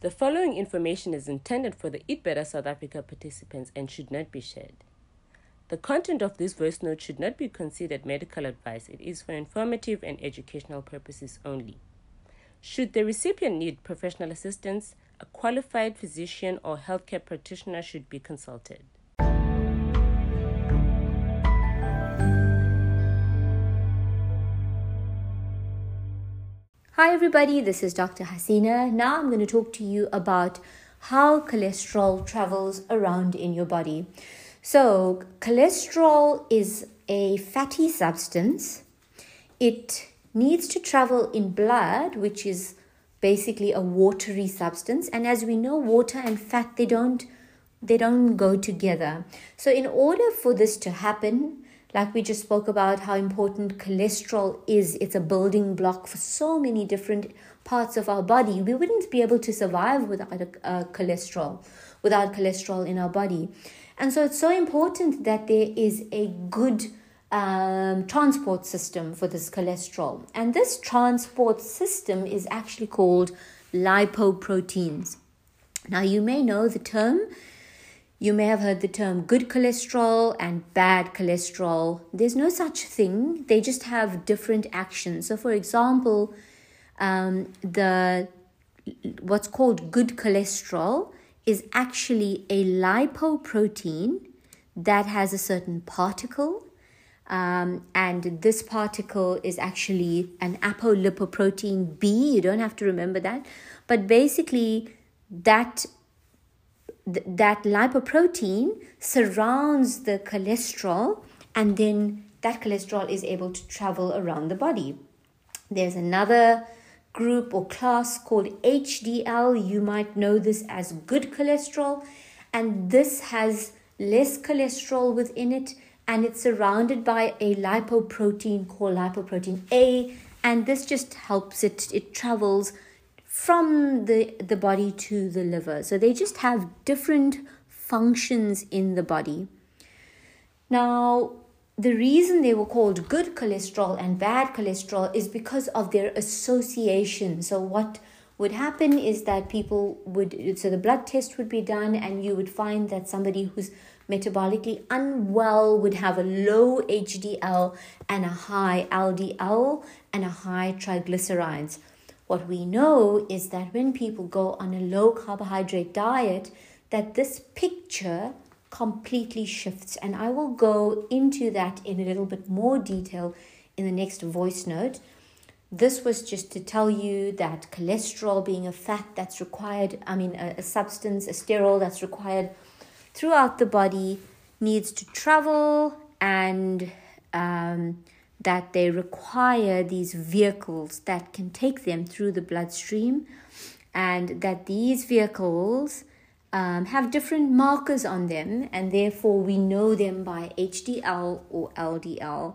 The following information is intended for the Eat Better South Africa participants and should not be shared. The content of this voice note should not be considered medical advice. It is for informative and educational purposes only. Should the recipient need professional assistance, a qualified physician or healthcare practitioner should be consulted. Hi, everybody, this is Dr. Hasina. Now I'm going to talk to you about how cholesterol travels around in your body. So, cholesterol is a fatty substance. It needs to travel in blood, which is basically a watery substance. And as we know, water and fat they don't they don't go together. So, in order for this to happen, like we just spoke about how important cholesterol is. It's a building block for so many different parts of our body. We wouldn't be able to survive without a, a cholesterol without cholesterol in our body. And so it's so important that there is a good um, transport system for this cholesterol. And this transport system is actually called lipoproteins. Now you may know the term you may have heard the term good cholesterol and bad cholesterol. There's no such thing, they just have different actions. So, for example, um, the what's called good cholesterol is actually a lipoprotein that has a certain particle. Um, and this particle is actually an apolipoprotein B. You don't have to remember that. But basically, that th- that lipoprotein surrounds the cholesterol and then that cholesterol is able to travel around the body. There's another group or class called HDL. You might know this as good cholesterol, and this has less cholesterol within it and it's surrounded by a lipoprotein called lipoprotein A, and this just helps it, it travels from the, the body to the liver. So they just have different functions in the body. Now, the reason they were called good cholesterol and bad cholesterol is because of their association. So, what would happen is that people would, so the blood test would be done, and you would find that somebody who's metabolically unwell would have a low HDL and a high LDL and a high triglycerides. What we know is that when people go on a low carbohydrate diet, that this picture completely shifts. And I will go into that in a little bit more detail in the next voice note. This was just to tell you that cholesterol being a fat that's required, I mean, a, a substance, a sterol that's required throughout the body, needs to travel and um, that they require these vehicles that can take them through the bloodstream, and that these vehicles um, have different markers on them, and therefore we know them by HDL or LDL.